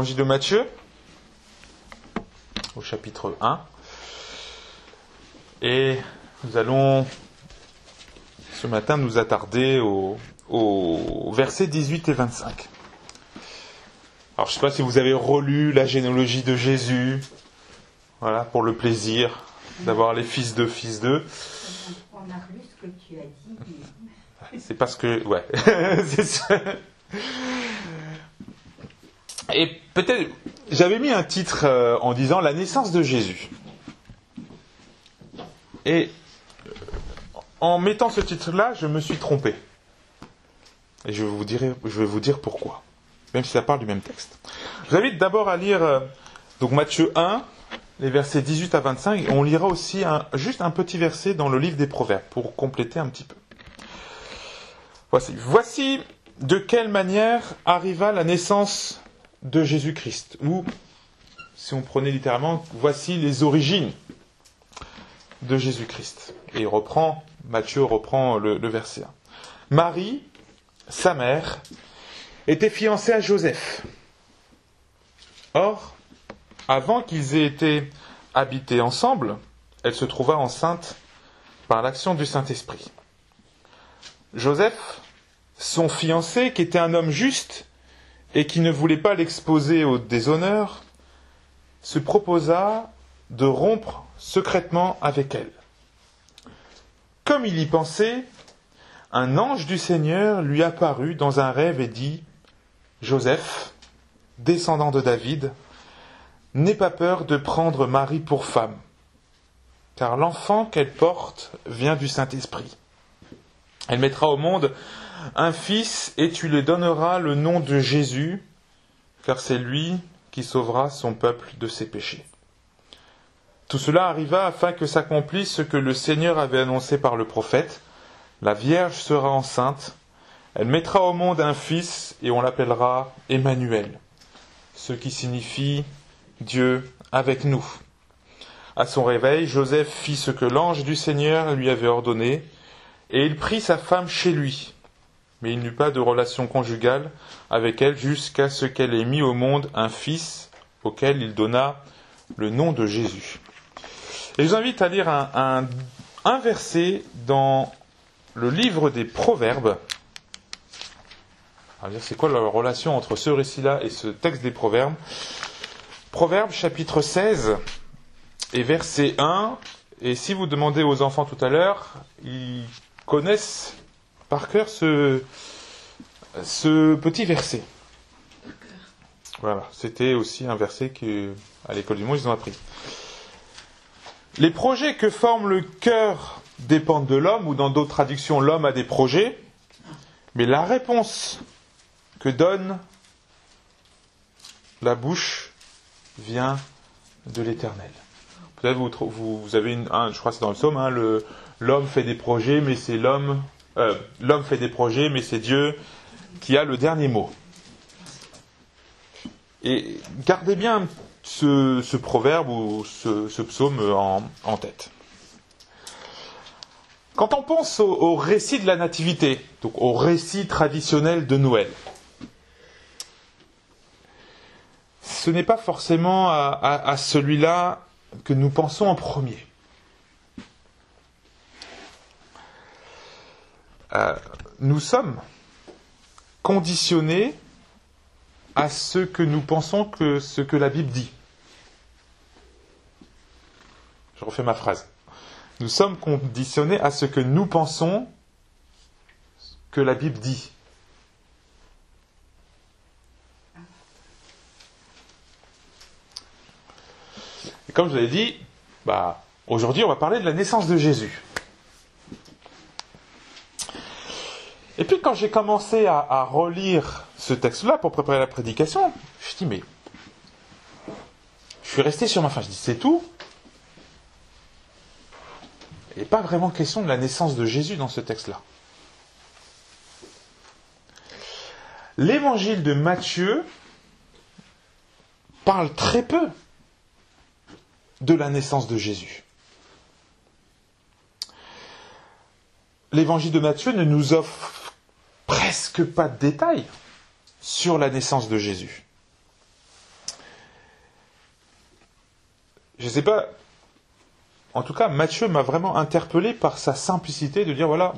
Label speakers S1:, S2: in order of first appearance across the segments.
S1: L'évangile de Matthieu au chapitre 1 et nous allons ce matin nous attarder au, au versets 18 et 25. Alors je ne sais pas si vous avez relu la généalogie de Jésus, voilà, pour le plaisir d'avoir les fils de fils d'eux.
S2: On a lu ce que tu as dit.
S1: C'est parce que. Ouais. Et peut-être. J'avais mis un titre euh, en disant La naissance de Jésus. Et euh, en mettant ce titre-là, je me suis trompé. Et je vais vous dire, pourquoi. Même si ça parle du même texte. Je vous invite d'abord à lire euh, donc Matthieu 1, les versets 18 à 25. Et on lira aussi juste un petit verset dans le livre des Proverbes pour compléter un petit peu. Voici. Voici de quelle manière arriva la naissance de Jésus-Christ. Ou, si on prenait littéralement, voici les origines de Jésus-Christ. Et il reprend, Matthieu reprend le, le verset 1. Marie, sa mère, était fiancée à Joseph. Or, avant qu'ils aient été habités ensemble, elle se trouva enceinte par l'action du Saint-Esprit. Joseph, son fiancé, qui était un homme juste et qui ne voulait pas l'exposer au déshonneur, se proposa de rompre secrètement avec elle. Comme il y pensait, un ange du Seigneur lui apparut dans un rêve et dit Joseph, descendant de David, n'aie pas peur de prendre Marie pour femme, car l'enfant qu'elle porte vient du Saint-Esprit. Elle mettra au monde un fils et tu lui donneras le nom de Jésus, car c'est lui qui sauvera son peuple de ses péchés. Tout cela arriva afin que s'accomplisse ce que le Seigneur avait annoncé par le prophète. La Vierge sera enceinte, elle mettra au monde un fils et on l'appellera Emmanuel, ce qui signifie Dieu avec nous. À son réveil, Joseph fit ce que l'ange du Seigneur lui avait ordonné, et il prit sa femme chez lui. Mais il n'eut pas de relation conjugale avec elle jusqu'à ce qu'elle ait mis au monde un fils auquel il donna le nom de Jésus. Et je vous invite à lire un, verset dans le livre des Proverbes. C'est quoi la relation entre ce récit-là et ce texte des Proverbes? Proverbes chapitre 16 et verset 1. Et si vous demandez aux enfants tout à l'heure, ils connaissent par cœur ce, petit verset. Voilà, c'était aussi un verset que à l'école du monde ils ont appris. Les projets que forme le cœur dépendent de l'homme, ou dans d'autres traductions, l'homme a des projets, mais la réponse que donne la bouche vient de l'éternel. Peut-être vous, vous, avez une, un- je crois que c'est dans le psaume, hein, l'homme fait des projets, mais c'est l'homme, euh, l'homme fait des projets, mais c'est Dieu qui a le dernier mot. Et gardez bien ce, proverbe ou ce, psaume en, tête. Quand on pense au, récit de la Nativité, donc au récit traditionnel de Noël, ce n'est pas forcément à celui-là que nous pensons en premier. Euh, nous sommes conditionnés à ce que nous pensons que ce que la Bible dit. Je refais ma phrase. Nous sommes conditionnés à ce que nous pensons que la Bible dit. Comme je l'ai dit, bah, aujourd'hui on va parler de la naissance de Jésus. Et puis quand j'ai commencé à, à relire ce texte-là pour préparer la prédication, je dis mais je suis resté sur ma fin. Je dis c'est tout. Il n'est pas vraiment question de la naissance de Jésus dans ce texte-là. L'évangile de Matthieu parle très peu de la naissance de Jésus. L'évangile de Matthieu ne nous offre presque pas de détails sur la naissance de Jésus. Je ne sais pas, en tout cas, Matthieu m'a vraiment interpellé par sa simplicité de dire, voilà,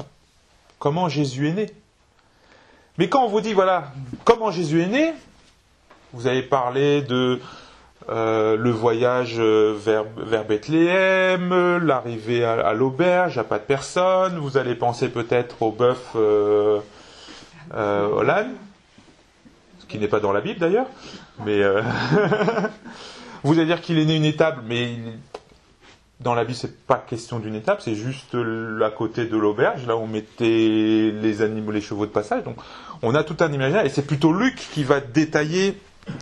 S1: comment Jésus est né. Mais quand on vous dit, voilà, comment Jésus est né, vous avez parlé de euh, le voyage euh, vers, Bethléem, l'arrivée à, l'auberge, à pas de personne, vous allez penser peut-être au bœuf euh, euh, ce qui n'est pas dans la Bible d'ailleurs, mais vous allez dire qu'il est né une étape, mais dans la Bible, c'est pas question d'une étape, c'est juste à côté de l'auberge, là où on mettait les animaux, les chevaux de passage. Donc, on a tout un imaginaire, et c'est plutôt Luc qui va détailler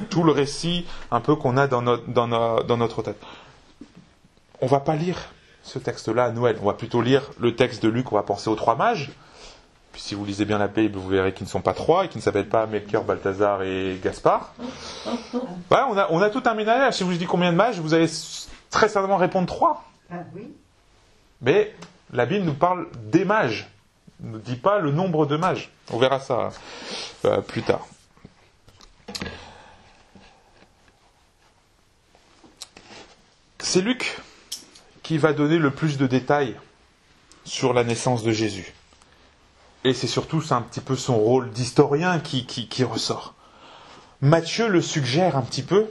S1: tout le récit un peu qu'on a dans notre, dans notre tête. On va pas lire ce texte-là à Noël, on va plutôt lire le texte de Luc, on va penser aux trois mages. Puis si vous lisez bien la Bible, vous verrez qu'ils ne sont pas trois et qu'ils ne s'appellent pas Melchior, Balthazar et Gaspard. Voilà, on a, on a tout un ménage. Si je vous dis combien de mages, vous allez très certainement répondre trois.
S2: Ah oui.
S1: Mais la Bible nous parle des mages, ne dit pas le nombre de mages. On verra ça euh, plus tard. C'est Luc qui va donner le plus de détails sur la naissance de Jésus. Et c'est surtout un petit peu son rôle d'historien qui, qui, ressort. Matthieu le suggère un petit peu,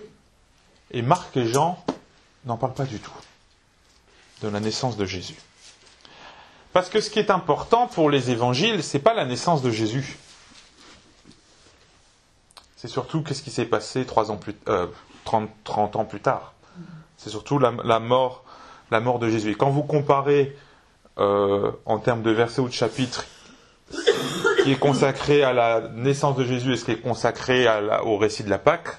S1: et Marc et Jean n'en parlent pas du tout de la naissance de Jésus. Parce que ce qui est important pour les évangiles, c'est pas la naissance de Jésus. C'est surtout qu'est-ce qui s'est passé 3 ans plus, 30, euh, ans plus tard. C'est surtout la, mort, la mort de Jésus. Et quand vous comparez euh, en termes de versets ou de chapitres qui est consacré à la naissance de Jésus et ce qui est consacré au récit de la Pâque,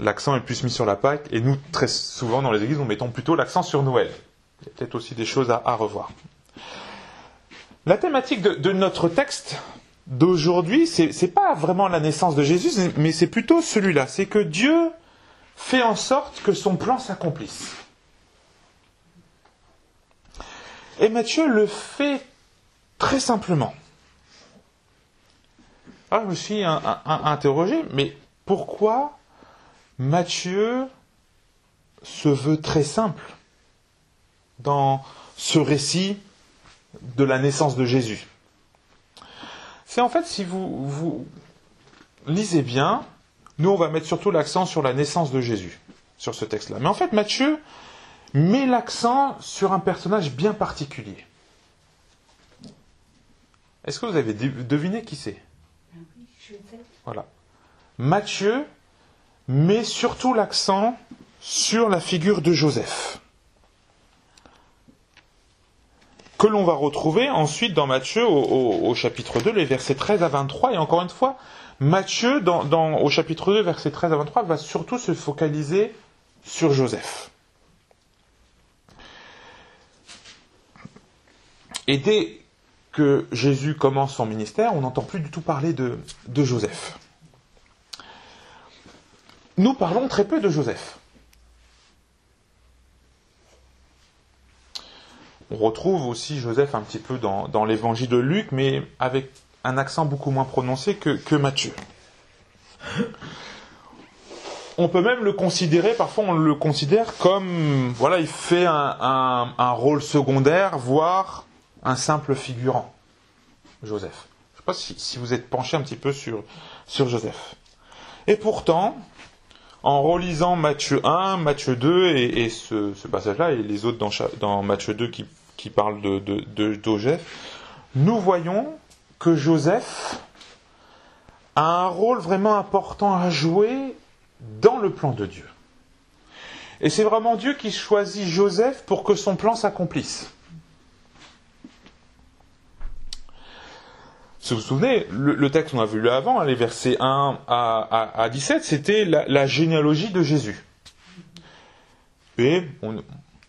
S1: l'accent est plus mis sur la Pâque, et nous, très souvent dans les églises, nous mettons plutôt l'accent sur Noël. Il y a peut-être aussi des choses à, revoir. La thématique de, notre texte d'aujourd'hui, c'est, n'est pas vraiment la naissance de Jésus, mais c'est plutôt celui-là. C'est que Dieu fait en sorte que son plan s'accomplisse. Et Matthieu le fait très simplement. Alors je me suis interrogé, mais pourquoi Matthieu se veut très simple dans ce récit de la naissance de Jésus? C'est en fait, si vous, vous lisez bien, nous on va mettre surtout l'accent sur la naissance de Jésus, sur ce texte-là. Mais en fait, Matthieu met l'accent sur un personnage bien particulier. Est-ce que vous avez deviné qui c'est? Voilà. Matthieu met surtout l'accent sur la figure de Joseph, que l'on va retrouver ensuite dans Matthieu au, chapitre 2, les versets 13 à 23. Et encore une fois, Matthieu, dans, au chapitre 2, versets 13 à 23, va surtout se focaliser sur Joseph. Et dès que Jésus commence son ministère, on n'entend plus du tout parler de Joseph nous parlons très peu de Joseph. On retrouve aussi Joseph un petit peu dans, l'évangile de Luc, mais avec un accent beaucoup moins prononcé que, Matthieu. On peut même le considérer, parfois on le considère comme, voilà, il fait un, rôle secondaire, voire un simple figurant, Joseph. Je ne sais pas si, vous êtes penché un petit peu sur, sur Joseph. Et pourtant, en relisant Matthieu 1, Matthieu 2 et, ce, passage-là, et les autres dans, dans Matthieu 2 qui, qui parlent de, de, Joseph, nous voyons que Joseph a un rôle vraiment important à jouer dans le plan de Dieu. Et c'est vraiment Dieu qui choisit Joseph pour que son plan s'accomplisse. Si vous vous souvenez, le, texte qu'on a vu avant, les versets 1 à, 17, c'était la, généalogie de Jésus. Et,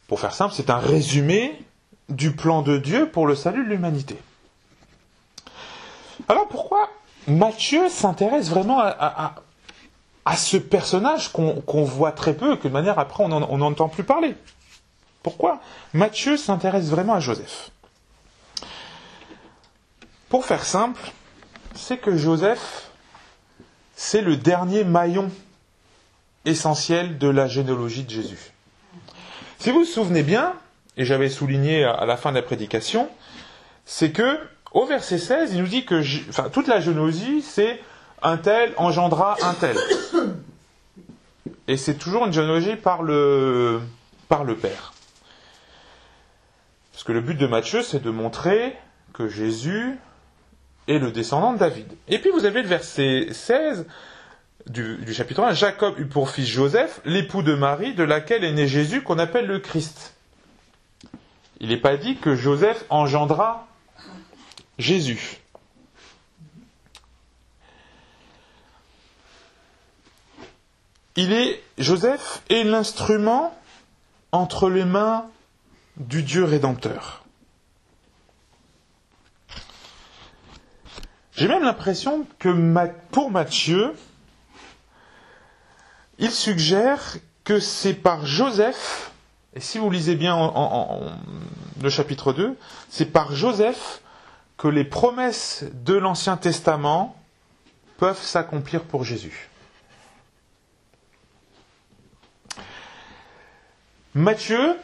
S1: pour faire simple, c'est un résumé du plan de Dieu pour le salut de l'humanité. Alors pourquoi Matthieu s'intéresse vraiment à, ce personnage qu'on voit très peu, que de manière après on n'entend plus parler? Pourquoi Matthieu s'intéresse vraiment à Joseph? Pour faire simple, c'est que Joseph, c'est le dernier maillon essentiel de la généalogie de Jésus. Si vous vous souvenez bien, et j'avais souligné à la fin de la prédication, c'est que au verset 16, il nous dit que toute la généalogie, c'est un tel engendra un tel. Et c'est toujours une généalogie par le, par le Père. Parce que le but de Matthieu, c'est de montrer que Jésus est le descendant de David. Et puis vous avez le verset 16 du, du chapitre 1. Jacob eut pour fils Joseph, l'époux de Marie, de laquelle est né Jésus, qu'on appelle le Christ. Il n'est pas dit que Joseph engendra Jésus. Il est, Joseph est l'instrument entre les mains du Dieu rédempteur. J'ai même l'impression que pour Matthieu, il suggère que c'est par Joseph, et si vous lisez bien en, le chapitre 2, c'est par Joseph que les promesses de l'Ancien Testament peuvent s'accomplir pour Jésus. Matthieu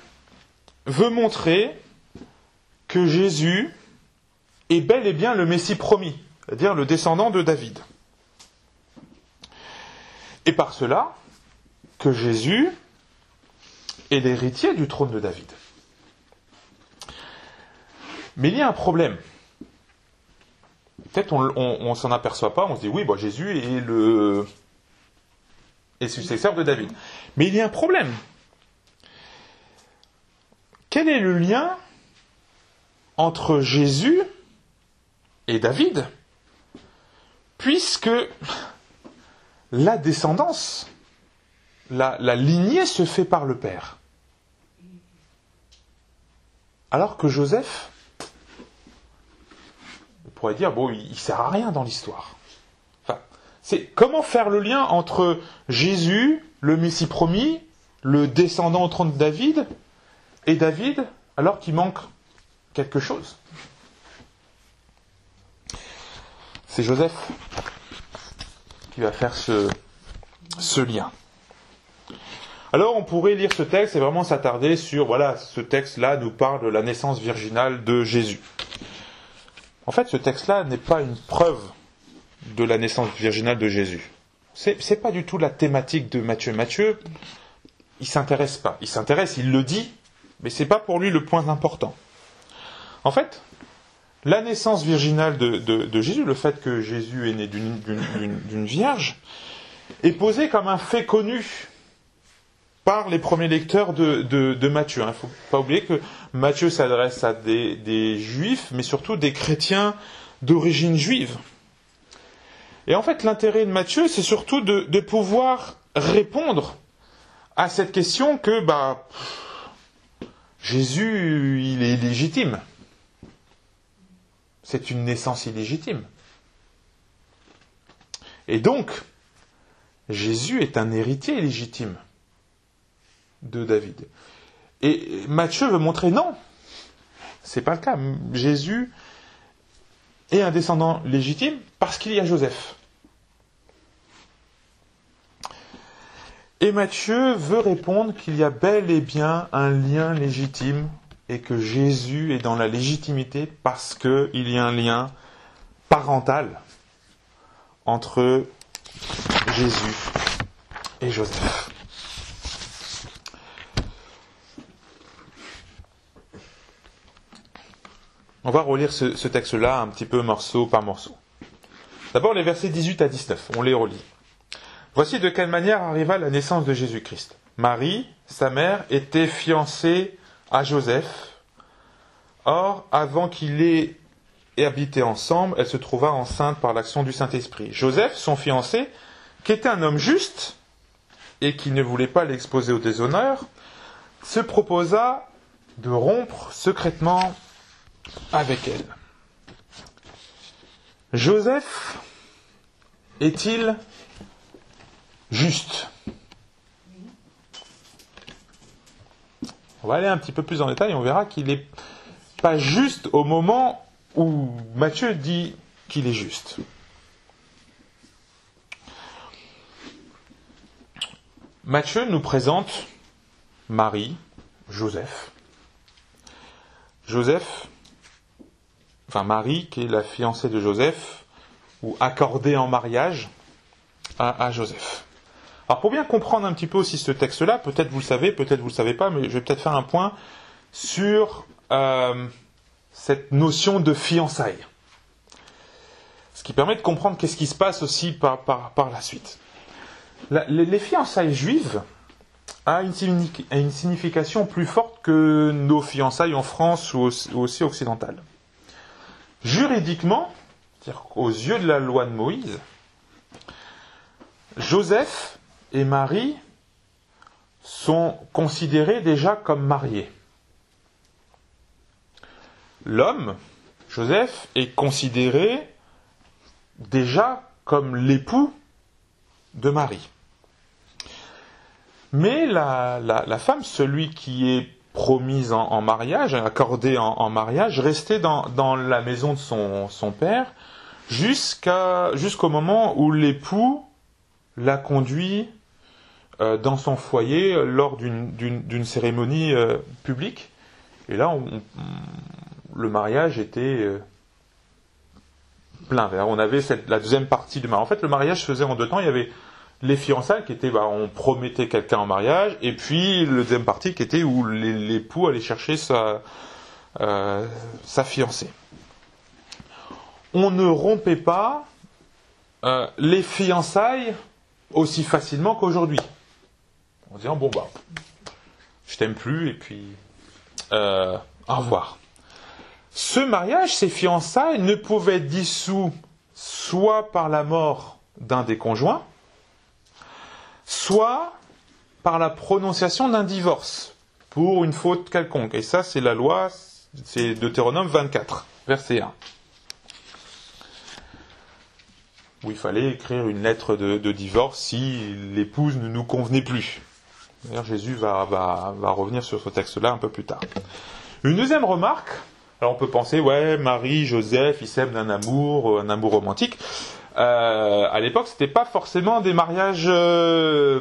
S1: veut montrer que Jésus est bel et bien le Messie promis, c'est-à-dire le descendant de David. Et par cela, que Jésus est l'héritier du trône de David. Mais il y a un problème. Peut-être on ne s'en aperçoit pas, on se dit oui, bon, Jésus est le successeur de David. Mais il y a un problème. Quel est le lien entre Jésus et David? Puisque la descendance, la, lignée se fait par le Père. Alors que Joseph, on pourrait dire, bon, il, ne sert à rien dans l'histoire. C'est comment faire le lien entre Jésus, le Messie promis, le descendant au trône de David, et David alors qu'il manque quelque chose. C'est Joseph qui va faire ce, lien. Alors on pourrait lire ce texte et vraiment s'attarder sur, voilà, ce texte-là nous parle de la naissance virginale de Jésus. En fait, ce texte-là n'est pas une preuve de la naissance virginale de Jésus. C'est, n'est pas du tout la thématique de Matthieu. Matthieu, il s'intéresse pas. Il s'intéresse, il le dit, mais ce n'est pas pour lui le point important. En fait, la naissance virginale de, Jésus, le fait que Jésus est né d'une vierge, est posé comme un fait connu par les premiers lecteurs de, Matthieu. Il ne faut pas oublier que Matthieu s'adresse à des, juifs, mais surtout des chrétiens d'origine juive. Et en fait, l'intérêt de Matthieu, c'est surtout de, pouvoir répondre à cette question que, bah, Jésus, il est illégitime. C'est une naissance illégitime. Et donc, Jésus est un héritier illégitime de David. Et Matthieu veut montrer non, c'est pas le cas. Jésus est un descendant légitime parce qu'il y a Joseph. Et Matthieu veut répondre qu'il y a bel et bien un lien légitime et que Jésus est dans la légitimité parce qu'il y a un lien parental entre Jésus et Joseph. On va relire ce, ce texte-là un petit peu morceau par morceau. D'abord les versets 18 à 19, on les relit. Voici de quelle manière arriva la naissance de Jésus-Christ. Marie, sa mère, était fiancée à Joseph. Or, avant qu'il ait habité ensemble, elle se trouva enceinte par l'action du Saint-Esprit. Joseph, son fiancé, qui était un homme juste et qui ne voulait pas l'exposer au déshonneur, se proposa de rompre secrètement avec elle. Joseph est-il juste? On va aller un petit peu plus en détail et on verra qu'il n'est pas juste au moment où Matthieu dit qu'il est juste. Matthieu nous présente Marie, Joseph. Joseph, enfin Marie, qui est la fiancée de Joseph, ou accordée en mariage à Joseph. Alors pour bien comprendre un petit peu aussi ce texte-là, peut-être vous le savez, peut-être vous le savez pas, mais je vais peut-être faire un point sur euh, cette notion de fiançailles. Ce qui permet de comprendre qu'est-ce qui se passe aussi par, par, la suite. les, fiançailles juives ont une, signification plus forte que nos fiançailles en France ou aussi, occidentales. Juridiquement, c'est-à-dire aux yeux de la loi de Moïse, Joseph et Marie sont considérés déjà comme mariés. L'homme, Joseph, est considéré déjà comme l'époux de Marie. Mais la, femme, celui qui est promise en, mariage, accordé en, mariage, restait dans, la maison de son, père jusqu'au moment où l'époux l'a conduit dans son foyer lors d'une cérémonie euh, publique. Et là, le mariage était euh, plein On avait la deuxième partie du mariage. En fait, le mariage se faisait en deux temps. Il y avait les fiançailles qui étaient, bah, on promettait quelqu'un en mariage, et puis le deuxième partie qui était où l'époux allait chercher sa, euh, sa fiancée. On ne rompait pas euh, les fiançailles aussi facilement qu'aujourd'hui. En disant bon bah, je t'aime plus et puis euh, au revoir. Ce mariage, ces fiançailles, ne pouvaient être dissous soit par la mort d'un des conjoints, soit par la prononciation d'un divorce pour une faute quelconque. Et ça, c'est la loi, c'est Deutéronome 24, verset 1. Où il fallait écrire une lettre de, divorce si l'épouse ne nous convenait plus. D'ailleurs, Jésus va, va revenir sur ce texte-là un peu plus tard. Une deuxième remarque, alors on peut penser, ouais, Marie, Joseph, ils s'aiment d'un amour, un amour romantique. Euh, à l'époque, c'était pas forcément des mariages euh,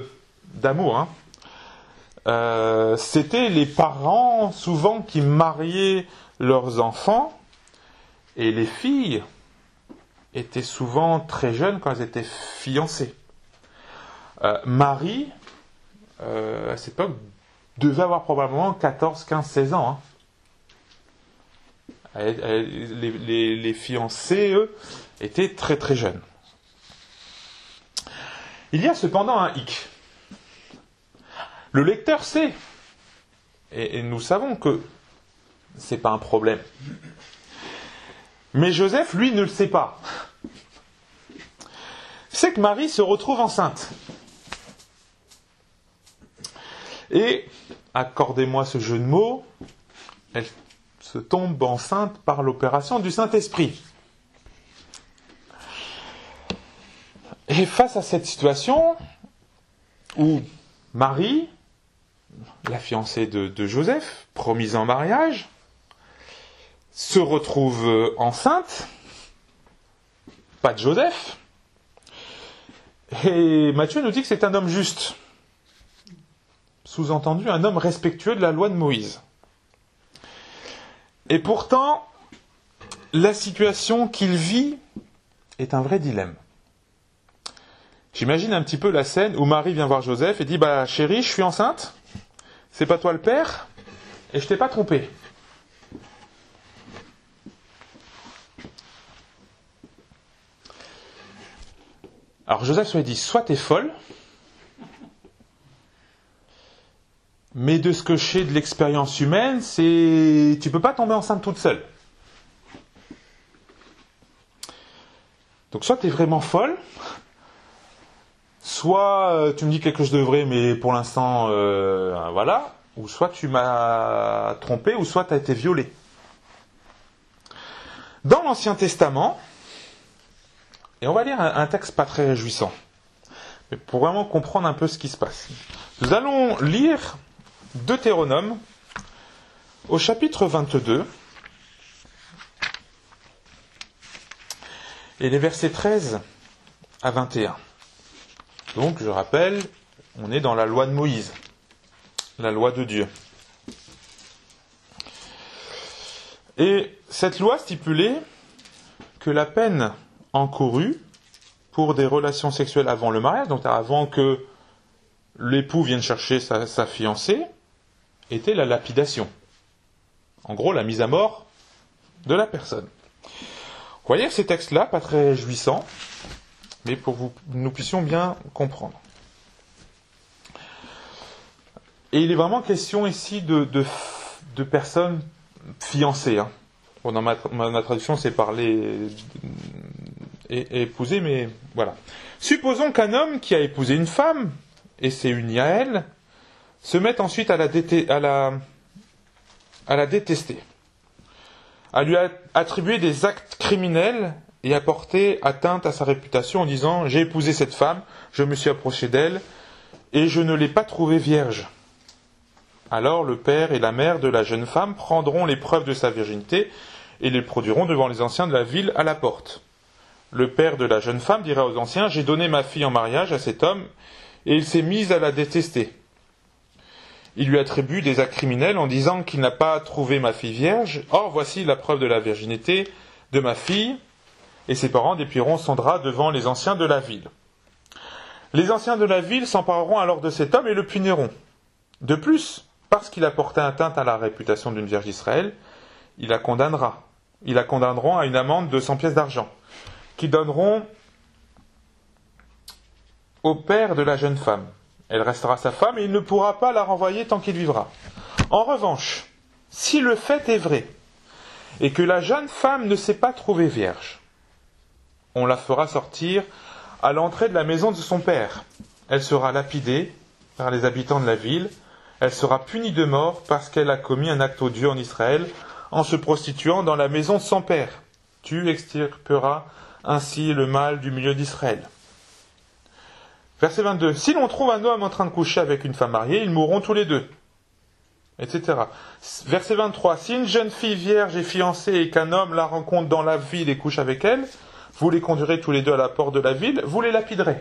S1: d'amour. Hein. Euh, c'était les parents souvent qui mariaient leurs enfants et les filles étaient souvent très jeunes quand elles étaient fiancées. Marie, à cette époque, devait avoir probablement 14, 15, 16 ans. Hein les, fiancés, eux, étaient très très jeunes. Il y a cependant un hic. Le lecteur sait, et, nous savons que c'est pas un problème. Mais Joseph, lui, ne le sait pas. C'est que Marie se retrouve enceinte. Et, accordez-moi ce jeu de mots, elle se tombe enceinte par l'opération du Saint-Esprit. Et face à cette situation où Marie, la fiancée de, Joseph, promise en mariage, se retrouve enceinte, pas de Joseph, et Matthieu nous dit que c'est un homme juste, sous-entendu un homme respectueux de la loi de Moïse. Et pourtant, la situation qu'il vit est un vrai dilemme. J'imagine un petit peu la scène où Marie vient voir Joseph et dit Bah chérie, je suis enceinte, c'est pas toi le père, et je t'ai pas trompé. Alors Joseph lui dit Soit t'es folle, Mais de ce que je sais de l'expérience humaine, c'est tu peux pas tomber enceinte toute seule. Donc soit tu es vraiment folle, soit euh, tu me dis quelque chose de vrai, mais pour l'instant, euh, voilà, ou soit tu m'as trompé, ou soit tu as été violée. Dans l'Ancien Testament, et on va lire un texte pas très réjouissant, mais pour vraiment comprendre un peu ce qui se passe. Nous allons lire Deutéronome, au chapitre 22, et les versets 13 à 21. Donc, je rappelle, On est dans la loi de Moïse, la loi de Dieu. Et cette loi stipulait que la peine encourue pour des relations sexuelles avant le mariage, donc avant que l'époux vienne chercher sa, sa fiancée, était la lapidation. En gros, la mise à mort de la personne. Vous voyez ces textes-là, pas très jouissants, mais pour que nous puissions bien comprendre. Et il est vraiment question ici de, personnes fiancées. Hein. Bon, dans ma, traduction, c'est parler mais voilà. Supposons qu'un homme qui a épousé une femme et s'est uni à elle se mette ensuite à la détester, à lui attribuer des actes criminels et à porter atteinte à sa réputation en disant J'ai épousé cette femme, je me suis approché d'elle, et je ne l'ai pas trouvée vierge. Alors le père et la mère de la jeune femme prendront les preuves de sa virginité et les produiront devant les anciens de la ville à la porte. Le père de la jeune femme dira aux anciens J'ai donné ma fille en mariage à cet homme, et il s'est mis à la détester. Il lui attribue des actes criminels en disant qu'il n'a pas trouvé ma fille vierge. Or, voici la preuve de la virginité de ma fille, et ses parents dépieront son drap devant les anciens de la ville. Les anciens de la ville s'empareront alors de cet homme et le puniront. De plus, parce qu'il a porté atteinte à la réputation d'une vierge d'Israël, il la condamnera. Ils la condamneront à une amende de 100 pièces d'argent, qui donneront au père de la jeune femme. Elle restera sa femme et il ne pourra pas la renvoyer tant qu'il vivra. En revanche, si le fait est vrai, et que la jeune femme ne s'est pas trouvée vierge, on la fera sortir à l'entrée de la maison de son père. Elle sera lapidée par les habitants de la ville, elle sera punie de mort parce qu'elle a commis un acte odieux en Israël en se prostituant dans la maison de son père. Tu extirperas ainsi le mal du milieu d'Israël. Verset 22. Si l'on trouve un homme en train de coucher avec une femme mariée, ils mourront tous les deux. Etc. Verset 23. Si une jeune fille vierge est fiancée et qu'un homme la rencontre dans la ville et couche avec elle, vous les conduirez tous les deux à la porte de la ville, vous les lapiderez.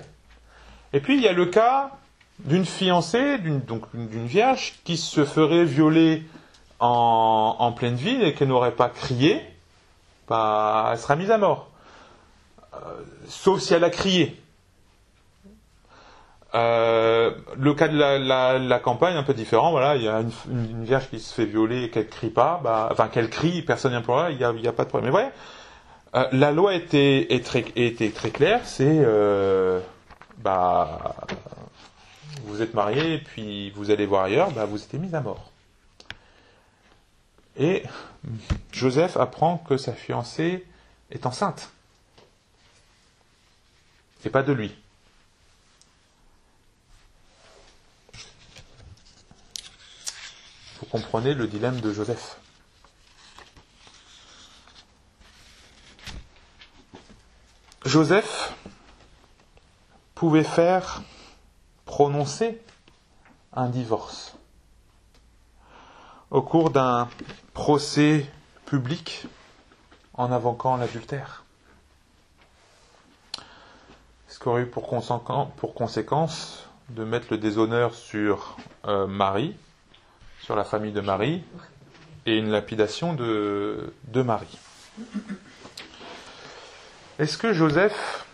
S1: Et puis il y a le cas d'une fiancée, d'une, donc d'une vierge, qui se ferait violer en, pleine ville et qu'elle n'aurait pas crié, bah, elle sera mise à mort. Euh, sauf si elle a crié. Euh, le cas de la, la, la, campagne un peu différent. Voilà, il y a une, vierge qui se fait violer et qu'elle crie pas, bah, enfin qu'elle crie, personne n'y il a, y a pas de problème. Mais ouais, euh, la loi était, est très, était très claire. C'est euh, bah vous êtes marié, puis vous allez voir ailleurs, bah, vous êtes mis à mort. Et Joseph apprend que sa fiancée est enceinte. Et pas de lui. Comprenez le dilemme de Joseph. Joseph pouvait faire prononcer un divorce au cours d'un procès public en invoquant l'adultère. Ce qui aurait eu pour, conséquence de mettre le déshonneur sur euh, Marie, sur la famille de Marie, et une lapidation de, de Marie. Est-ce que Joseph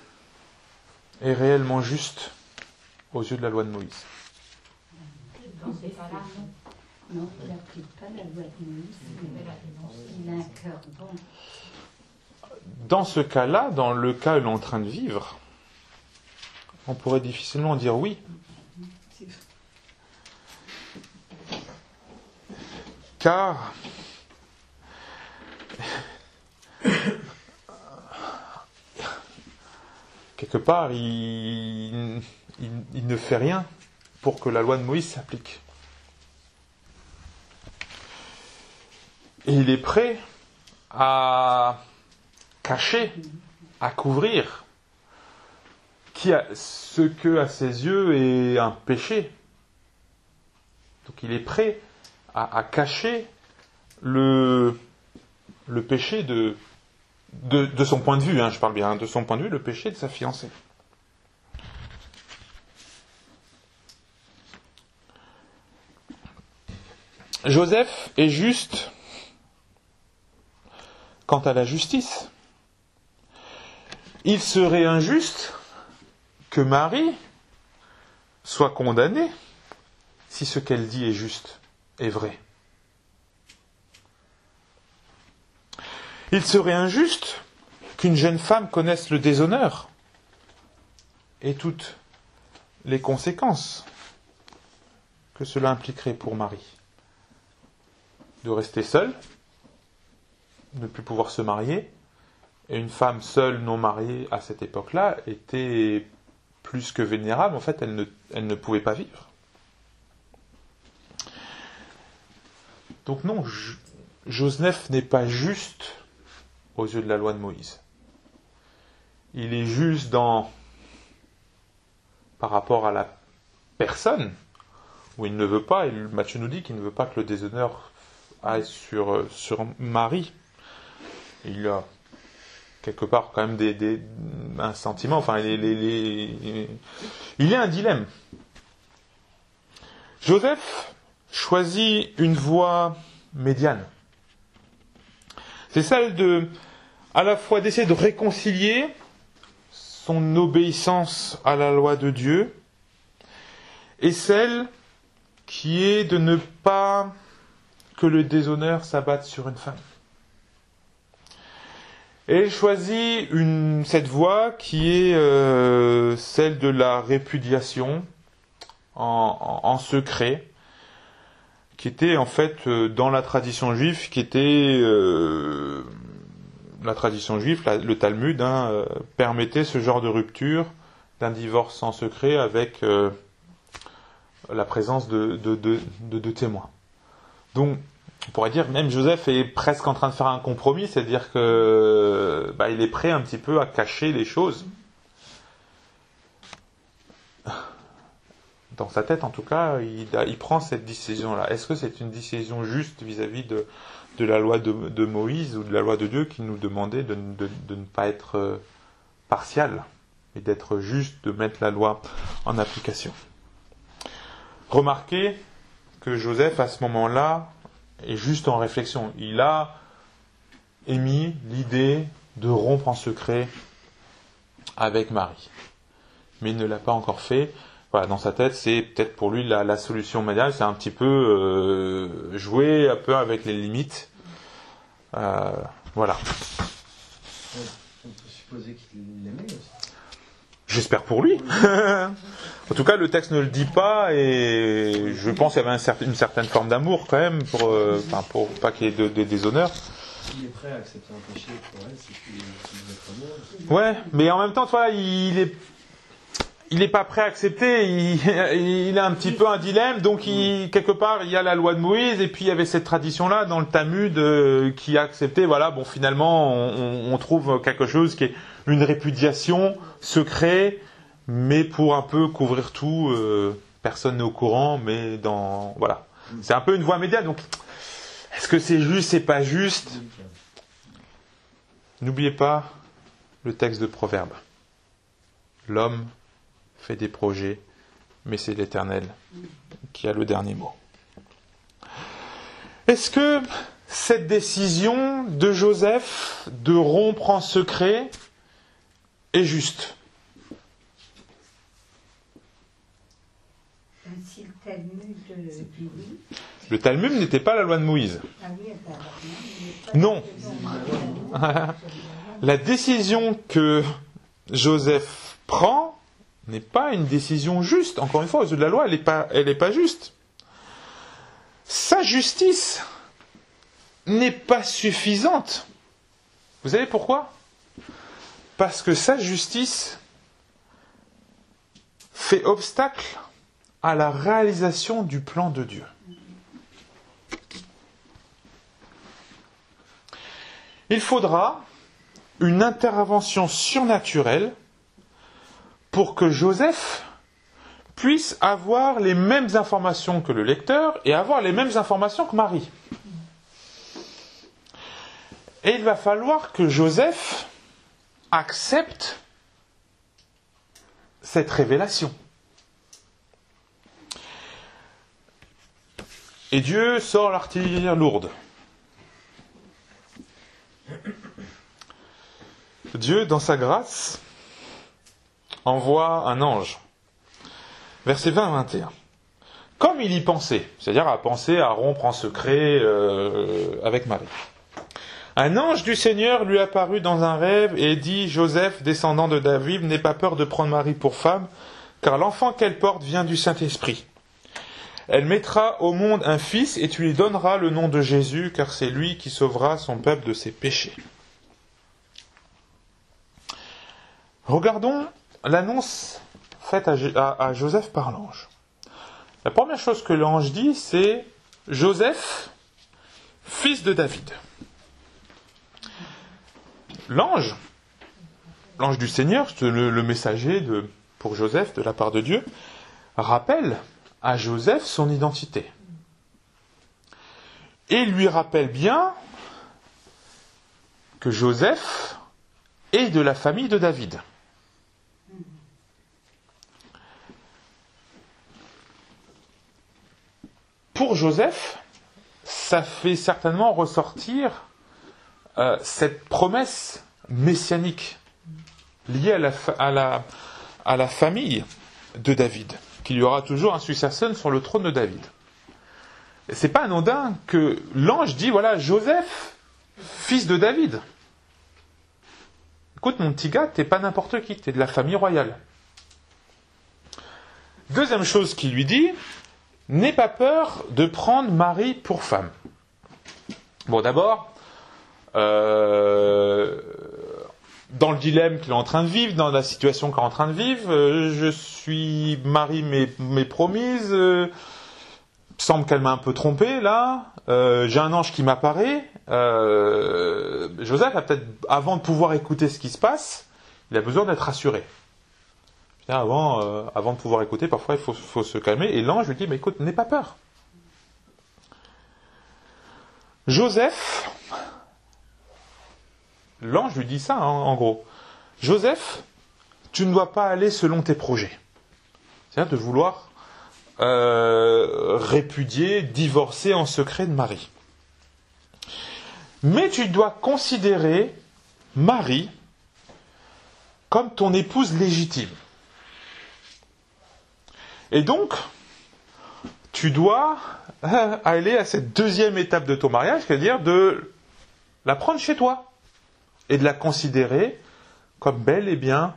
S1: est réellement juste aux yeux de la loi de Moïse?
S2: Dans ces cas-là, non. il n'applique pas la loi de Moïse, il a un cœur bon.
S1: Dans ce cas-là, dans le cas où l'on est en train de vivre, on pourrait difficilement dire oui. Car quelque part, il, ne fait rien pour que la loi de Moïse s'applique. Et il est prêt à cacher, à couvrir ce que à ses yeux est un péché. Donc il est prêt à, cacher le, péché de, son point de vue, hein, je parle bien, hein, de son point de vue, le péché de sa fiancée. Joseph est juste quant à la justice. Il serait injuste que Marie soit condamnée si ce qu'elle dit est juste est vrai. Il serait injuste qu'une jeune femme connaisse le déshonneur et toutes les conséquences que cela impliquerait pour Marie. De rester seule, ne plus pouvoir se marier, et une femme seule non mariée à cette époque-là était plus que vénérable, en fait elle ne, elle ne pouvait pas vivre. Donc non, Joseph n'est pas juste aux yeux de la loi de Moïse. Il est juste dans par rapport à la personne où il ne veut pas, et Matthieu nous dit qu'il ne veut pas que le déshonneur aille sur, Marie. Il a quelque part quand même des, un sentiment, enfin, il y a un dilemme. Joseph choisit une voie médiane. C'est celle de, à la fois d'essayer de réconcilier son obéissance à la loi de Dieu et celle qui est de ne pas que le déshonneur s'abatte sur une femme. Et il choisit une, cette voie qui est euh, celle de la répudiation en secret, qui était en fait euh, dans la tradition juive, qui était euh, la tradition juive, le Talmud, hein, euh, permettait ce genre de rupture d'un divorce en secret avec la présence de deux témoins. Donc, on pourrait dire même Joseph est presque en train de faire un compromis, c'est-à-dire que bah, est prêt un petit peu à cacher les choses. Dans sa tête en tout cas, il, prend cette décision-là. Est-ce que c'est une décision juste vis-à-vis de, la loi de, Moïse ou de la loi de Dieu qui nous demandait de, de ne pas être euh, partial, mais d'être juste, de mettre la loi en application? Remarquez que Joseph, à ce moment-là, est juste en réflexion. Il a émis l'idée de rompre en secret avec Marie. Mais il ne l'a pas encore fait dans sa tête, c'est peut-être pour lui la, solution médiale, c'est un petit peu euh, jouer un peu avec les limites. Euh, voilà.
S3: On peut supposer qu'il l'aimait aussi.
S1: J'espère pour lui. en tout cas, le texte ne le dit pas et je pense qu'il y avait une certaine forme d'amour quand même pour, euh, pour pas qu'il y ait de, de déshonneur.
S3: Il est prêt à accepter un péché pour elle, c'est qu'il
S1: Ouais, mais en même temps, toi, il est il n'est pas prêt à accepter, il, a un petit peu un dilemme, donc il, quelque part il y a la loi de Moïse. Et puis il y avait cette tradition-là dans le Talmud euh, qui a accepté, voilà, bon finalement on, trouve quelque chose qui est une répudiation secret, mais pour un peu couvrir tout, euh, personne n'est au courant, mais dans, voilà, c'est un peu une voie médiane, donc est-ce que c'est juste, c'est pas juste? N'oubliez pas le texte de Proverbe. L'homme fait des projets, mais c'est l'Éternel qui a le dernier mot. Est-ce que cette décision de Joseph de rompre en secret est juste? Le Talmud n'était pas la loi de Moïse. Non. La décision que Joseph prend n'est pas une décision juste. Encore une fois, aux de la loi, elle n'est pas juste. Sa justice n'est pas suffisante. Vous savez pourquoi? Parce que sa justice fait obstacle à la réalisation du plan de Dieu. Il faudra une intervention surnaturelle pour que Joseph puisse avoir les mêmes informations que le lecteur et avoir les mêmes informations que Marie. Et il va falloir que Joseph accepte cette révélation. Et Dieu sort l'artillerie lourde. Dieu, dans sa grâce, envoie un ange. Verset 20-21. Comme il y pensait, c'est-à-dire à penser à rompre en secret euh, avec Marie. Un ange du Seigneur lui apparut dans un rêve et dit Joseph, descendant de David, n'aie pas peur de prendre Marie pour femme, car l'enfant qu'elle porte vient du Saint-Esprit. Elle mettra au monde un fils et tu lui donneras le nom de Jésus, car c'est lui qui sauvera son peuple de ses péchés. Regardons l'annonce faite à, Joseph par l'ange. La première chose que l'ange dit, c'est Joseph, fils de David. L'ange, l'ange du Seigneur, le, le messager pour Joseph de la part de Dieu, rappelle à Joseph son identité. Et lui rappelle bien que Joseph est de la famille de David. Pour Joseph, ça fait certainement ressortir euh, cette promesse messianique liée à la, famille de David qu'il y aura toujours un successeur sur le trône de David. C'est pas anodin que l'ange dit voilà, Joseph, fils de David. Écoute, mon petit gars, t'es pas n'importe qui, t'es de la famille royale. Deuxième chose qu'il lui dit, n'aie pas peur de prendre Marie pour femme. Bon, d'abord, euh, dans le dilemme qu'il est en train de vivre, dans la situation qu'il est en train de vivre. Euh, je suis Marie mais, promise. Euh, semble qu'elle m'a un peu trompé là. Euh, j'ai un ange qui m'apparaît. Joseph a peut-être, avant de pouvoir écouter ce qui se passe, il a besoin d'être rassuré. Avant, avant de pouvoir écouter, parfois il faut, faut se calmer. Et l'ange lui dit, mais écoute, n'aie pas peur. Joseph, L'ange lui dit ça, hein, en gros. Joseph, tu ne dois pas aller selon tes projets. C'est-à-dire de vouloir euh, répudier, divorcer en secret de Marie. Mais tu dois considérer Marie comme ton épouse légitime. Et donc, tu dois euh, aller à cette deuxième étape de ton mariage, c'est-à-dire de la prendre chez toi et de la considérer comme belle et bien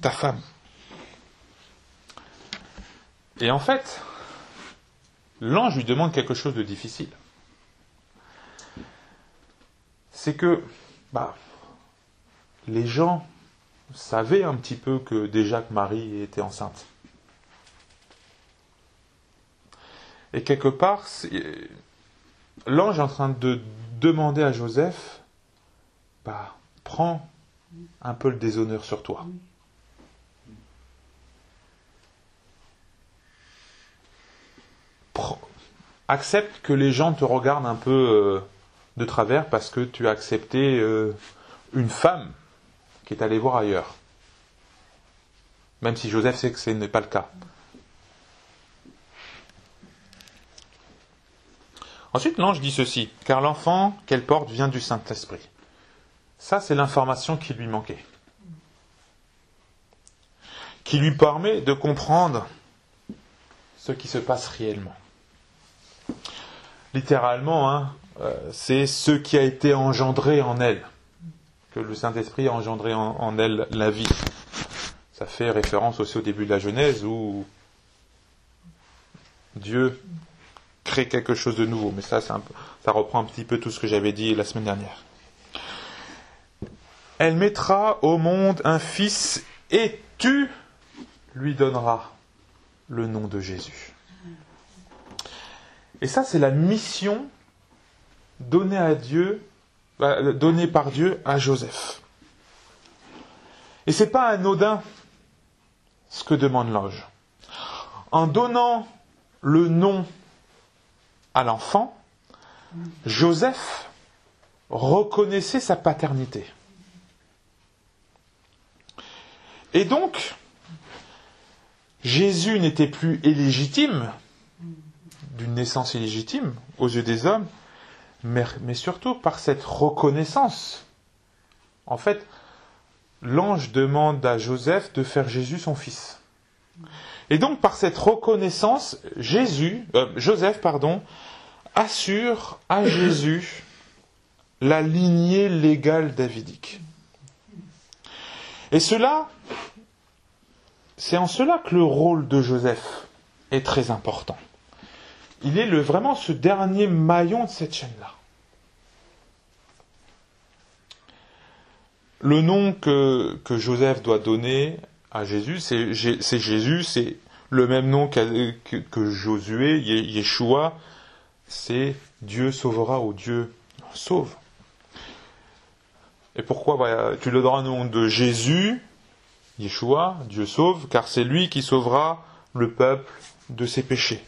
S1: ta femme. Et en fait, l'ange lui demande quelque chose de difficile. C'est que bah, les gens savaient un petit peu que déjà que Marie était enceinte. Et quelque part, l'ange est en train de demander à Joseph bah, prends un peu le déshonneur sur toi. accepte que les gens te regardent un peu euh, de travers parce que tu as accepté euh, une femme qui est allée voir ailleurs. Même si Joseph sait que ce n'est pas le cas. Ensuite, l'ange dit ceci, car l'enfant qu'elle porte vient du Saint-Esprit. Ça, c'est l'information qui lui manquait. Qui lui permet de comprendre ce qui se passe réellement. Littéralement, hein, euh, c'est ce qui a été engendré en elle. Que le Saint-Esprit a engendré en, elle la vie. Ça fait référence aussi au début de la Genèse où Dieu crée quelque chose de nouveau. Mais ça, ça reprend un petit peu tout ce que j'avais dit la semaine dernière. Elle mettra au monde un fils et tu lui donneras le nom de Jésus. Et ça, c'est la mission donnée à Dieu, euh, donnée par Dieu à Joseph. Et c'est pas anodin ce que demande l'ange. En donnant le nom à l'enfant, Joseph reconnaissait sa paternité. Et donc, Jésus n'était plus illégitime d'une naissance illégitime aux yeux des hommes, mais, surtout par cette reconnaissance. En fait, l'ange demande à Joseph de faire Jésus son fils. Et donc par cette reconnaissance, euh, Joseph, assure à Jésus la lignée légale davidique. Et cela, c'est en cela que le rôle de Joseph est très important. Il est vraiment ce dernier maillon de cette chaîne-là. Le nom que, que, Joseph doit donner à Jésus, c'est Jésus, c'est le même nom que, Josué, Yeshua, c'est Dieu sauvera ou Dieu sauve. Et pourquoi? Bah, Tu le donneras au nom de Jésus, Yeshua, Dieu sauve, car c'est lui qui sauvera le peuple de ses péchés.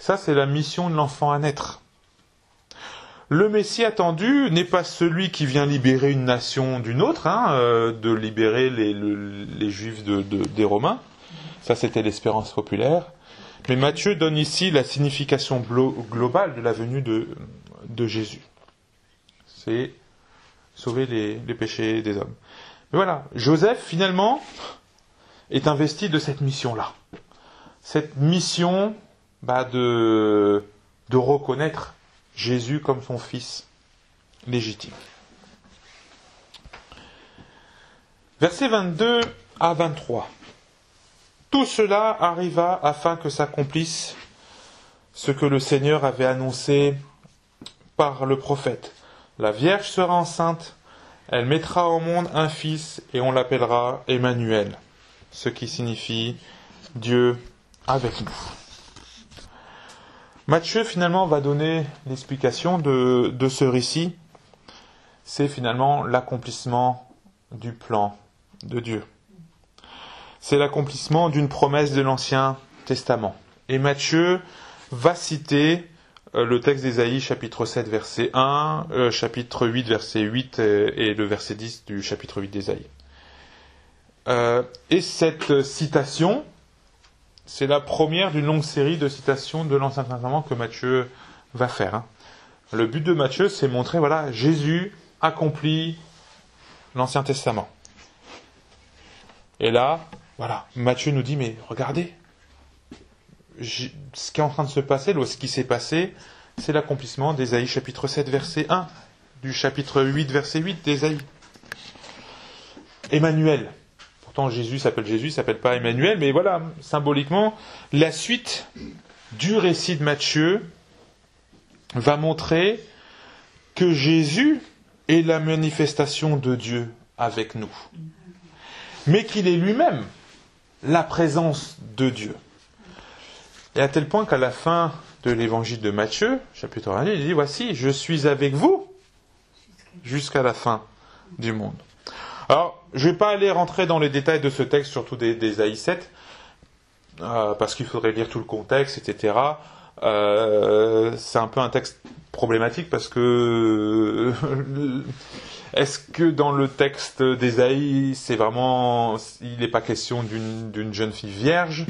S1: Ça, c'est la mission de l'enfant à naître. Le Messie attendu n'est pas celui qui vient libérer une nation d'une autre, hein, euh, de libérer les, Juifs de, de, des Romains. Ça, c'était l'espérance populaire. Mais Matthieu donne ici la signification globale de la venue de, Jésus. C'est sauver les, les, péchés des hommes. Mais voilà, Joseph, finalement, est investi de cette mission-là. Cette mission bah, de, de reconnaître Jésus comme son fils légitime. Versets 22 à 23. Tout cela arriva afin que s'accomplisse ce que le Seigneur avait annoncé par le prophète. La Vierge sera enceinte, elle mettra au monde un fils et on l'appellera Emmanuel, ce qui signifie Dieu avec nous. Matthieu finalement va donner l'explication de, de ce récit. C'est finalement l'accomplissement du plan de Dieu. C'est l'accomplissement d'une promesse de l'Ancien Testament. Et Matthieu va citer euh, le texte d'Ésaïe chapitre 7 verset 1, euh, chapitre 8 verset 8 et, le verset 10 du chapitre 8 d'Ésaïe. Euh, et cette citation, c'est la première d'une longue série de citations de l'Ancien Testament que Matthieu va faire. Hein. Le but de Matthieu, c'est montrer, voilà, Jésus accomplit l'Ancien Testament. Et là, voilà, Matthieu nous dit, mais regardez, ce qui est en train de se passer, ce qui s'est passé, c'est l'accomplissement d'Ésaïe chapitre 7, verset 1, du chapitre 8, verset 8 d'Ésaïe. Emmanuel, Pourtant, Jésus s'appelle Jésus, s'appelle pas Emmanuel, mais voilà, symboliquement, la suite du récit de Matthieu va montrer que Jésus est la manifestation de Dieu avec nous, mais qu'il est lui-même la présence de Dieu. Et à tel point qu'à la fin de l'évangile de Matthieu, chapitre 1, il dit, voici, je suis avec vous jusqu'à la fin du monde. Alors, je ne vais pas aller rentrer dans les détails de ce texte, surtout des, des AI7, euh, parce qu'il faudrait lire tout le contexte, etc. Euh, c'est un peu un texte problématique parce que est-ce que dans le texte d'Ésaïe, c'est vraiment, il n'est pas question d'une jeune fille vierge?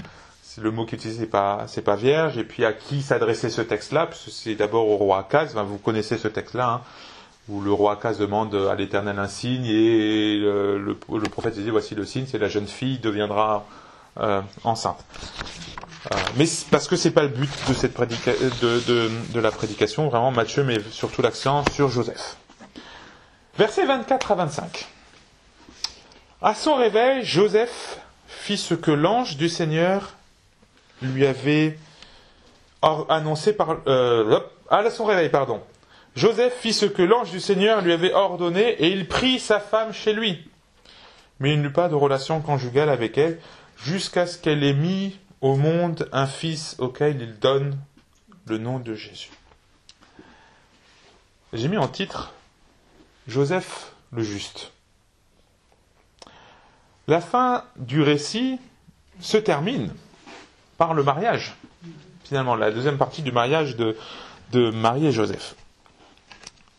S1: Le mot qui est utilisé, c'est pas, pas vierge. Et puis à qui s'adressait ce texte-là? Parce que c'est d'abord au roi Akaz. vous connaissez ce texte-là. Hein où le roi Akaz demande à l'Éternel un signe et le, le, prophète dit voici le signe, c'est la jeune fille deviendra euh, enceinte. Euh, mais parce que c'est pas le but de cette prédica de, de, de, la prédication, vraiment Matthieu met surtout l'accent sur Joseph. Versets 24 à 25. À son réveil, Joseph fit ce que l'ange du Seigneur lui avait annoncé par euh, à son réveil, pardon. Joseph fit ce que l'ange du Seigneur lui avait ordonné et il prit sa femme chez lui. Mais il n'eut pas de relation conjugale avec elle jusqu'à ce qu'elle ait mis au monde un fils auquel il donne le nom de Jésus. J'ai mis en titre Joseph le juste. La fin du récit se termine par le mariage. Finalement, la deuxième partie du mariage de, de Marie et Joseph.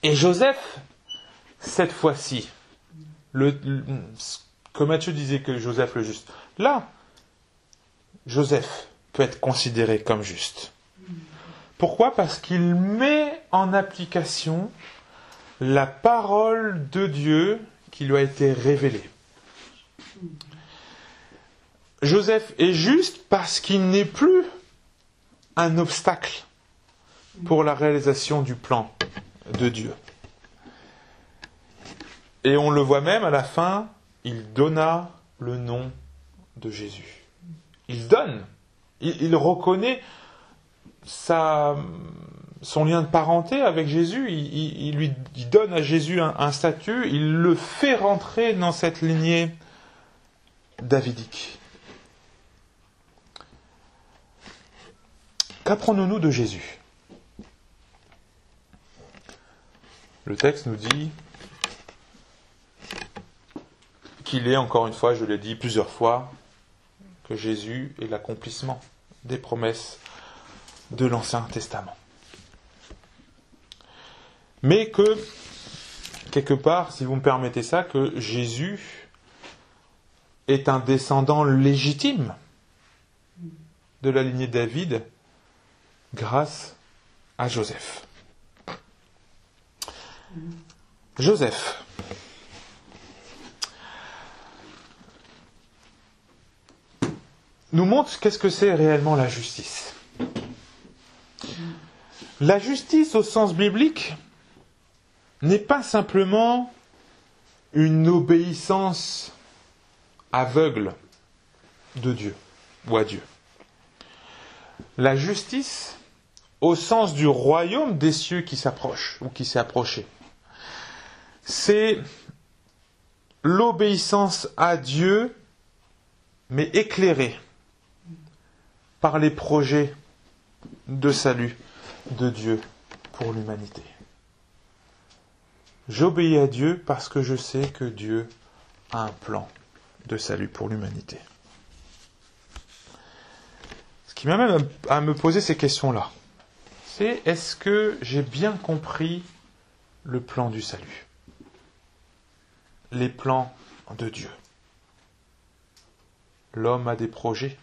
S1: Et Joseph, cette fois-ci, le, que Matthieu disait que Joseph le juste, là, Joseph peut être considéré comme juste. Pourquoi? Parce qu'il met en application la parole de Dieu qui lui a été révélée. Joseph est juste parce qu'il n'est plus un obstacle pour la réalisation du plan de Dieu. Et on le voit même à la fin, il donna le nom de Jésus. Il donne, il, reconnaît son lien de parenté avec Jésus, il, lui donne à Jésus un, statut, il le fait rentrer dans cette lignée davidique. Qu'apprenons-nous de Jésus? Le texte nous dit qu'il est, encore une fois, je l'ai dit plusieurs fois, que Jésus est l'accomplissement des promesses de l'Ancien Testament. Mais que, quelque part, si vous me permettez ça, que Jésus est un descendant légitime de la lignée de David grâce à Joseph. Joseph. Nous montre qu'est-ce que c'est réellement la justice. La justice au sens biblique n'est pas simplement une obéissance aveugle de Dieu ou à Dieu. La justice au sens du royaume des cieux qui s'approche ou qui s'est approché c'est l'obéissance à Dieu, mais éclairée par les projets de salut de Dieu pour l'humanité. J'obéis à Dieu parce que je sais que Dieu a un plan de salut pour l'humanité. Ce qui m'amène à me poser ces questions-là, c'est est-ce que j'ai bien compris le plan du salut? Les plans de Dieu. L'homme a des projets,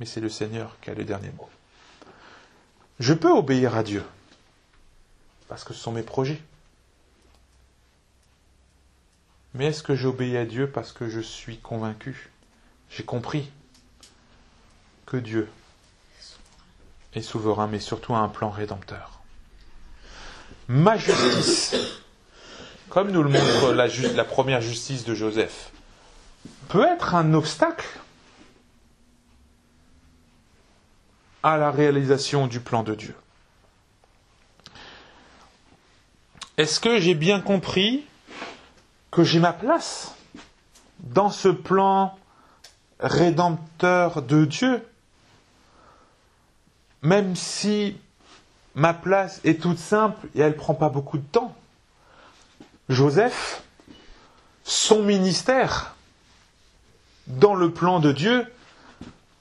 S1: mais c'est le Seigneur qui a le dernier mot. Je peux obéir à Dieu, parce que ce sont mes projets. Mais est-ce que j'obéis à Dieu parce que je suis convaincu J'ai compris que Dieu est souverain, mais surtout a un plan rédempteur? Ma justice comme nous le montre la, la première justice de Joseph, peut être un obstacle à la réalisation du plan de Dieu. Est-ce que j'ai bien compris que j'ai ma place dans ce plan rédempteur de Dieu Même si ma place est toute simple et elle ne prend pas beaucoup de temps? Joseph, son ministère dans le plan de Dieu,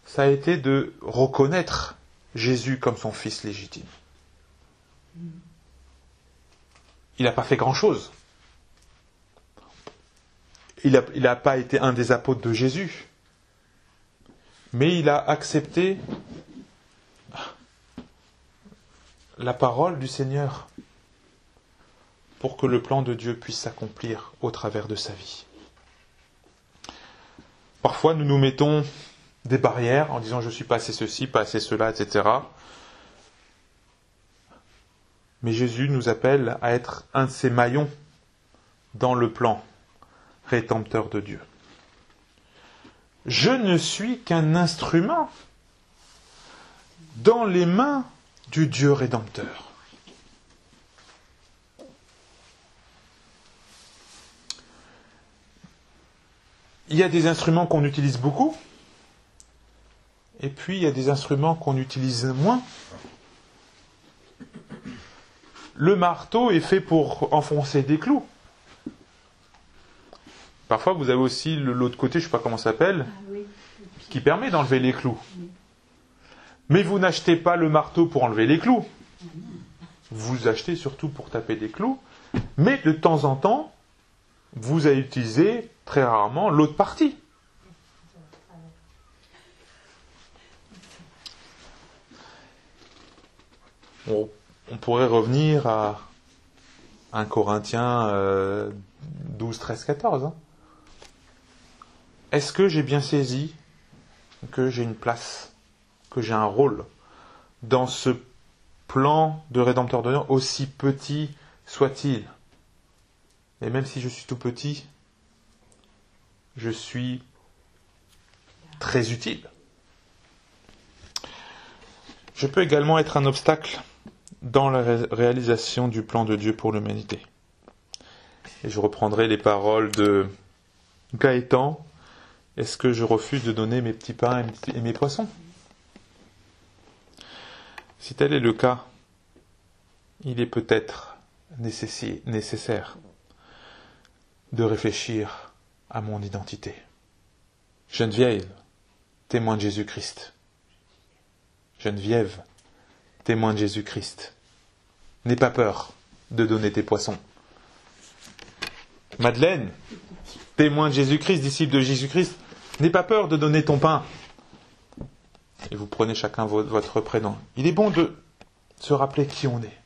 S1: ça a été de reconnaître Jésus comme son fils légitime. Il n'a pas fait grand-chose. Il n'a pas été un des apôtres de Jésus. Mais il a accepté la parole du Seigneur pour que le plan de Dieu puisse s'accomplir au travers de sa vie. Parfois, nous nous mettons des barrières en disant je suis pas assez ceci, pas assez cela, etc. Mais Jésus nous appelle à être un de ces maillons dans le plan rédempteur de Dieu. Je ne suis qu'un instrument dans les mains du Dieu rédempteur. il y a des instruments qu'on utilise beaucoup, et puis il y a des instruments qu'on utilise moins. Le marteau est fait pour enfoncer des clous. Parfois, vous avez aussi l'autre côté, je ne sais pas comment ça s'appelle, ah qui permet d'enlever les clous. Mais vous n'achetez pas le marteau pour enlever les clous. Vous achetez surtout pour taper des clous. Mais de temps en temps, vous allez utiliser très rarement l'autre partie. On, pourrait revenir à 1 Corinthiens euh, 12, 13, 14. hein. Est-ce que j'ai bien saisi que j'ai une place, que j'ai un rôle dans ce plan de rédempteur de Dieu, aussi petit soit-il? Et même si je suis tout petit, je suis très utile. Je peux également être un obstacle dans la ré- réalisation du plan de Dieu pour l'humanité. Et je reprendrai les paroles de Gaëtan. Est-ce que je refuse de donner mes petits pains et mes poissons? Si tel est le cas, il est peut-être nécessaire de réfléchir à mon identité. Geneviève, témoin de Jésus-Christ. Geneviève, témoin de Jésus-Christ. N'aie pas peur de donner tes poissons. Madeleine, témoin de Jésus-Christ, disciple de Jésus-Christ, n'aie pas peur de donner ton pain. Et vous prenez chacun vo- votre prénom. Il est bon de se rappeler qui on est.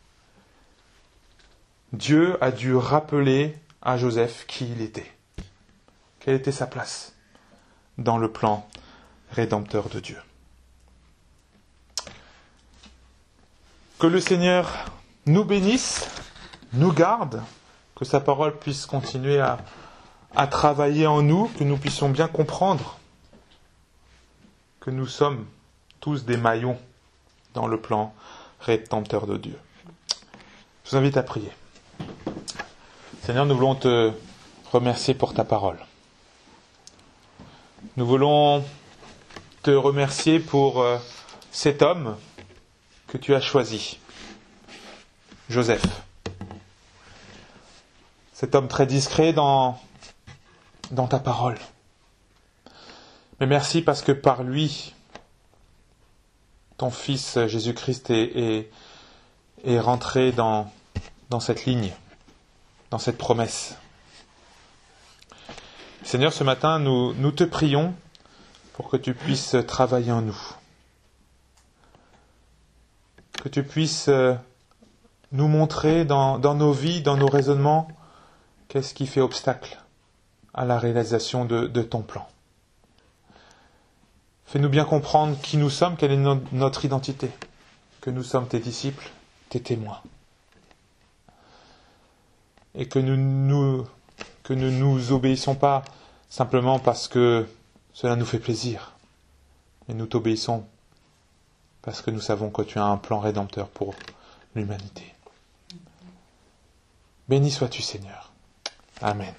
S1: Dieu a dû rappeler à Joseph qui il était. Quelle était sa place dans le plan rédempteur de Dieu. Que le Seigneur nous bénisse, nous garde, que sa parole puisse continuer à, à travailler en nous, que nous puissions bien comprendre que nous sommes tous des maillons dans le plan rédempteur de Dieu. Je vous invite à prier. Seigneur, nous voulons te remercier pour ta parole. Nous voulons te remercier pour euh, cet homme que tu as choisi, Joseph. Cet homme très discret dans, dans ta parole. Mais merci parce que par lui, ton fils Jésus-Christ est, est, rentré dans, dans cette ligne, dans cette promesse. Seigneur, ce matin, nous, nous te prions pour que tu puisses travailler en nous. Que tu puisses euh, nous montrer dans, nos vies, dans nos raisonnements, qu'est-ce qui fait obstacle à la réalisation de, ton plan. Fais-nous bien comprendre qui nous sommes, quelle est no- notre identité, que nous sommes tes disciples, tes témoins. Et que nous, nous, que nous nous obéissons pas simplement parce que cela nous fait plaisir, mais nous t'obéissons parce que nous savons que tu as un plan rédempteur pour l'humanité. Béni sois-tu Seigneur. Amen.